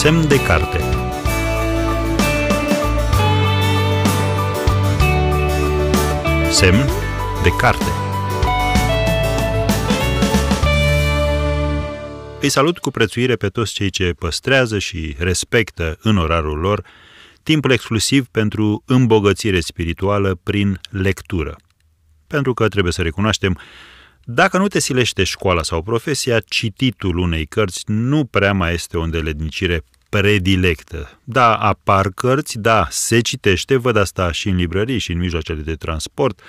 Semn de carte Semn de carte Îi salut cu prețuire pe toți cei ce păstrează și respectă în orarul lor timpul exclusiv pentru îmbogățire spirituală prin lectură. Pentru că trebuie să recunoaștem, dacă nu te silește școala sau profesia, cititul unei cărți nu prea mai este o îndeletnicire predilectă. Da, apar cărți, da, se citește, văd asta și în librării și în mijloacele de transport,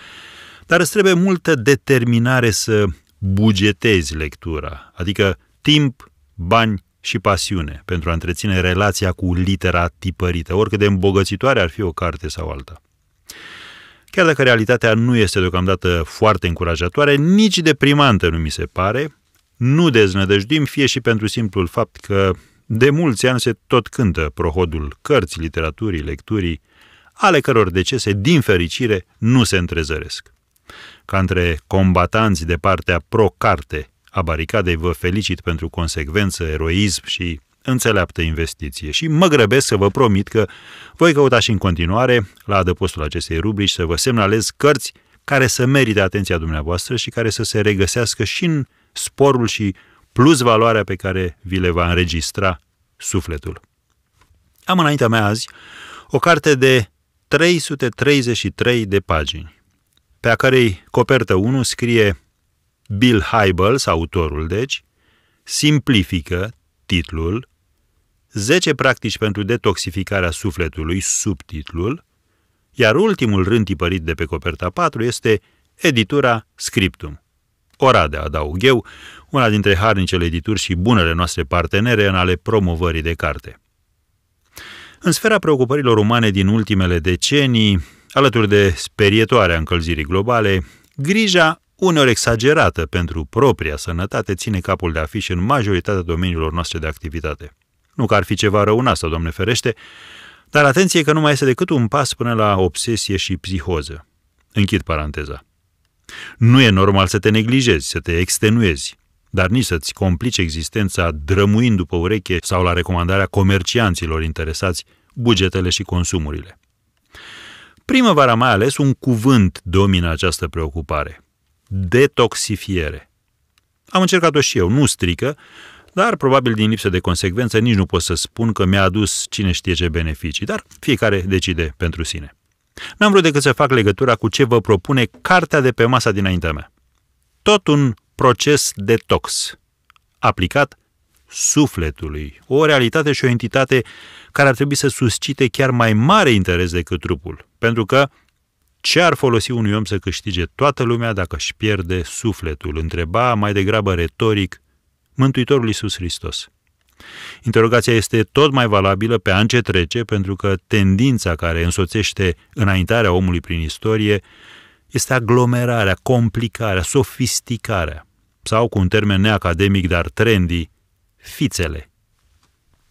dar îți trebuie multă determinare să bugetezi lectura, adică timp, bani și pasiune pentru a întreține relația cu litera tipărită, oricât de îmbogățitoare ar fi o carte sau alta. Chiar dacă realitatea nu este deocamdată foarte încurajatoare, nici deprimantă nu mi se pare, nu deznădăjduim, fie și pentru simplul fapt că de mulți ani se tot cântă prohodul cărții, literaturii, lecturii, ale căror decese, din fericire, nu se întrezăresc. Ca între combatanți de partea pro-carte a baricadei vă felicit pentru consecvență, eroism și înțeleaptă investiție și mă grăbesc să vă promit că voi căuta și în continuare, la adăpostul acestei rubrici, să vă semnalez cărți care să merite atenția dumneavoastră și care să se regăsească și în sporul și plus valoarea pe care vi le va înregistra sufletul. Am înaintea mea azi o carte de 333 de pagini, pe a cărei copertă 1 scrie Bill Hybels, autorul deci, simplifică titlul 10 practici pentru detoxificarea sufletului, subtitlul, iar ultimul rând tipărit de pe coperta 4 este editura Scriptum. Oradea, adaug eu, una dintre harnicele edituri și bunele noastre partenere în ale promovării de carte. În sfera preocupărilor umane din ultimele decenii, alături de sperietoarea încălzirii globale, grija uneori exagerată pentru propria sănătate, ține capul de afiș în majoritatea domeniilor noastre de activitate. Nu că ar fi ceva rău în asta, Doamne ferește, dar atenție că nu mai este decât un pas până la obsesie și psihoză. Închid paranteza. Nu e normal să te neglijezi, să te extenuezi, dar nici să-ți complici existența drămuind după ureche sau la recomandarea comercianților interesați bugetele și consumurile. Primăvara mai ales un cuvânt domină această preocupare. Detoxifiere. Am încercat-o și eu, nu strică, dar probabil din lipsă de consecvență nici nu pot să spun că mi-a adus cine știe ce beneficii, dar fiecare decide pentru sine. N-am vrut decât să fac legătura cu ce vă propune cartea de pe masa dinaintea mea. Tot un proces detox, aplicat sufletului, o realitate și o entitate care ar trebui să suscite chiar mai mare interes decât trupul, pentru că ce ar folosi unui om să câștige toată lumea dacă își pierde sufletul? Întreba mai degrabă retoric Mântuitorul Iisus Hristos. Interogația este tot mai valabilă pe an ce trece, pentru că tendința care însoțește înaintarea omului prin istorie este aglomerarea, complicarea, sofisticarea, sau, cu un termen neacademic, dar trendy, fițele.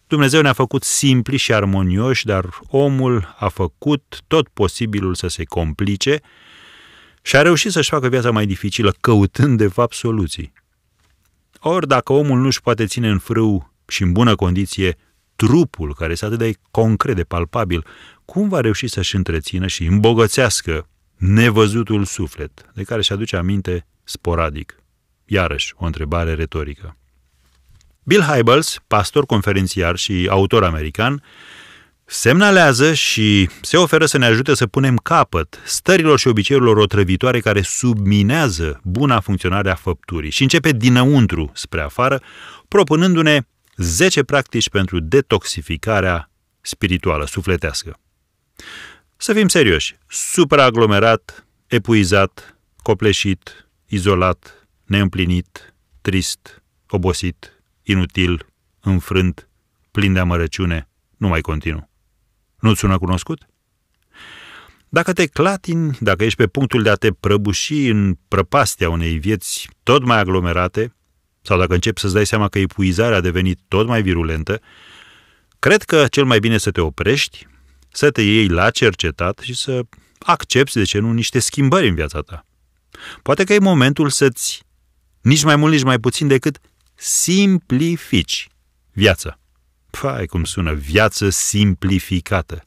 Dumnezeu ne-a făcut simpli și armonioși, dar omul a făcut tot posibilul să se complice și a reușit să-și facă viața mai dificilă, căutând, de fapt, soluții. Ori dacă omul nu își poate ține în frâu și în bună condiție trupul, care este atât de concret, de palpabil, cum va reuși să-și întrețină și îmbogățească nevăzutul suflet, de care și aduce aminte sporadic? Iarăși, o întrebare retorică. Bill Hybels, pastor conferențiar și autor american, semnalează și se oferă să ne ajute să punem capăt stărilor și obiceiurilor otrăvitoare care subminează buna funcționare a făpturii și începe dinăuntru spre afară, propunându-ne 10 practici pentru detoxificarea spirituală, sufletească. Să fim serioși, supraaglomerat, epuizat, copleșit, izolat, neîmplinit, trist, obosit, inutil, înfrânt, plin de amărăciune, nu mai continuu. Nu-ți sună cunoscut? Dacă te clatini, dacă ești pe punctul de a te prăbuși în prăpastia unei vieți tot mai aglomerate, sau dacă începi să-ți dai seama că epuizarea a devenit tot mai virulentă, cred că cel mai bine să te oprești, să te iei la cercetat și să accepti, de ce nu, niște schimbări în viața ta. Poate că e momentul să-ți, nici mai mult, nici mai puțin decât, simplifici viața. Pai, cum sună, viață simplificată.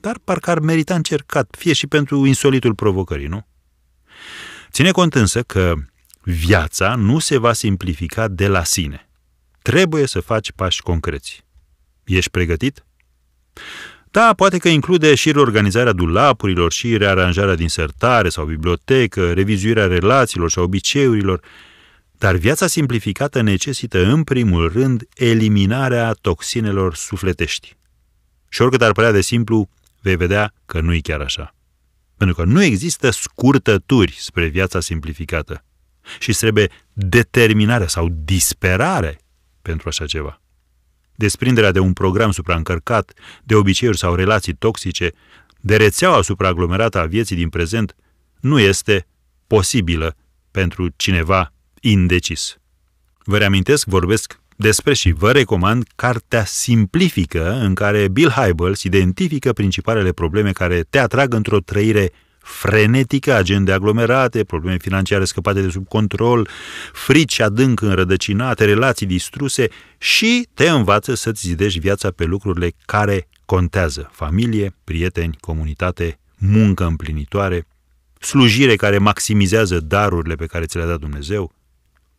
Dar parcă ar merita încercat, fie și pentru insolitul provocării, nu? Ține cont însă că viața nu se va simplifica de la sine. Trebuie să faci pași concreți. Ești pregătit? Da, poate că include și reorganizarea dulapurilor și rearanjarea din sertare sau bibliotecă, revizuirea relațiilor sau obiceiurilor, dar viața simplificată necesită în primul rând eliminarea toxinelor sufletești. Și oricât ar părea de simplu, vei vedea că nu e chiar așa. Pentru că nu există scurtături spre viața simplificată și trebuie determinare sau disperare pentru așa ceva. Desprinderea de un program supraîncărcat, de obiceiuri sau relații toxice, de rețeaua supraaglomerată a vieții din prezent, nu este posibilă pentru cineva indecis. Vă reamintesc, vorbesc despre și vă recomand cartea simplifică în care Bill Hybels identifică principalele probleme care te atrag într-o trăire frenetică, agende aglomerate, probleme financiare scăpate de sub control, frici adânc înrădăcinate, relații distruse și te învață să-ți zidești viața pe lucrurile care contează. Familie, prieteni, comunitate, muncă împlinitoare, slujire care maximizează darurile pe care ți le-a dat Dumnezeu,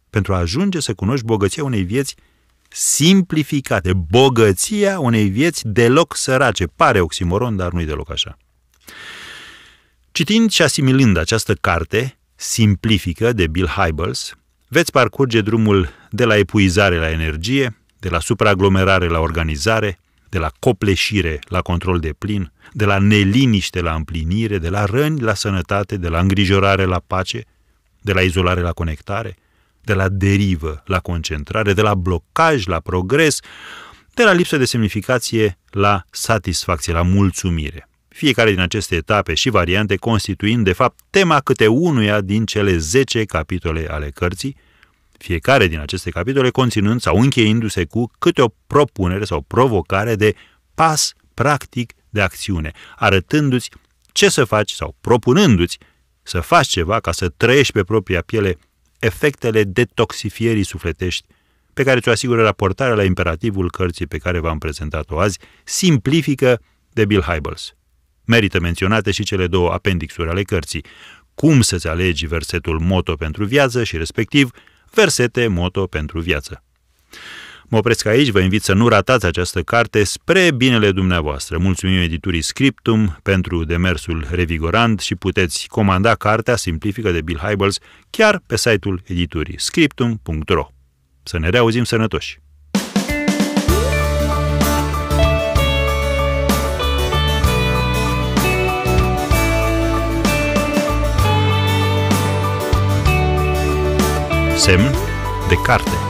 pentru a ajunge să cunoști bogăția unei vieți simplificate, bogăția unei vieți deloc sărace. Pare oximoron, dar nu-i deloc așa. Citind și asimilând această carte, simplifică de Bill Hybels, veți parcurge drumul de la epuizare la energie, de la supraaglomerare la organizare, de la copleșire la control de plin, de la neliniște la împlinire, de la răni la sănătate, de la îngrijorare la pace, de la izolare la conectare, de la derivă la concentrare, de la blocaj la progres, de la lipsă de semnificație la satisfacție, la mulțumire. Fiecare din aceste etape și variante constituind, de fapt, tema câte unuia din cele 10 capitole ale cărții, fiecare din aceste capitole conținând sau încheindu-se cu câte o propunere sau provocare de pas practic de acțiune, arătându-ți ce să faci sau propunându-ți să faci ceva ca să trăiești pe propria piele efectele detoxifierii sufletești pe care ți-o asigură raportarea la imperativul cărții pe care v-am prezentat-o azi, simplifică de Bill Hybels. Merită menționate și cele două apendixuri ale cărții, cum să-ți alegi versetul moto pentru viață și respectiv versete moto pentru viață. Mă opresc aici, vă invit să nu ratați această carte spre binele dumneavoastră. Mulțumim editurii Scriptum pentru demersul revigorant și puteți comanda cartea simplifică de Bill Hybels chiar pe site-ul editurii scriptum.ro. Să ne reauzim sănătoși! Semn de carte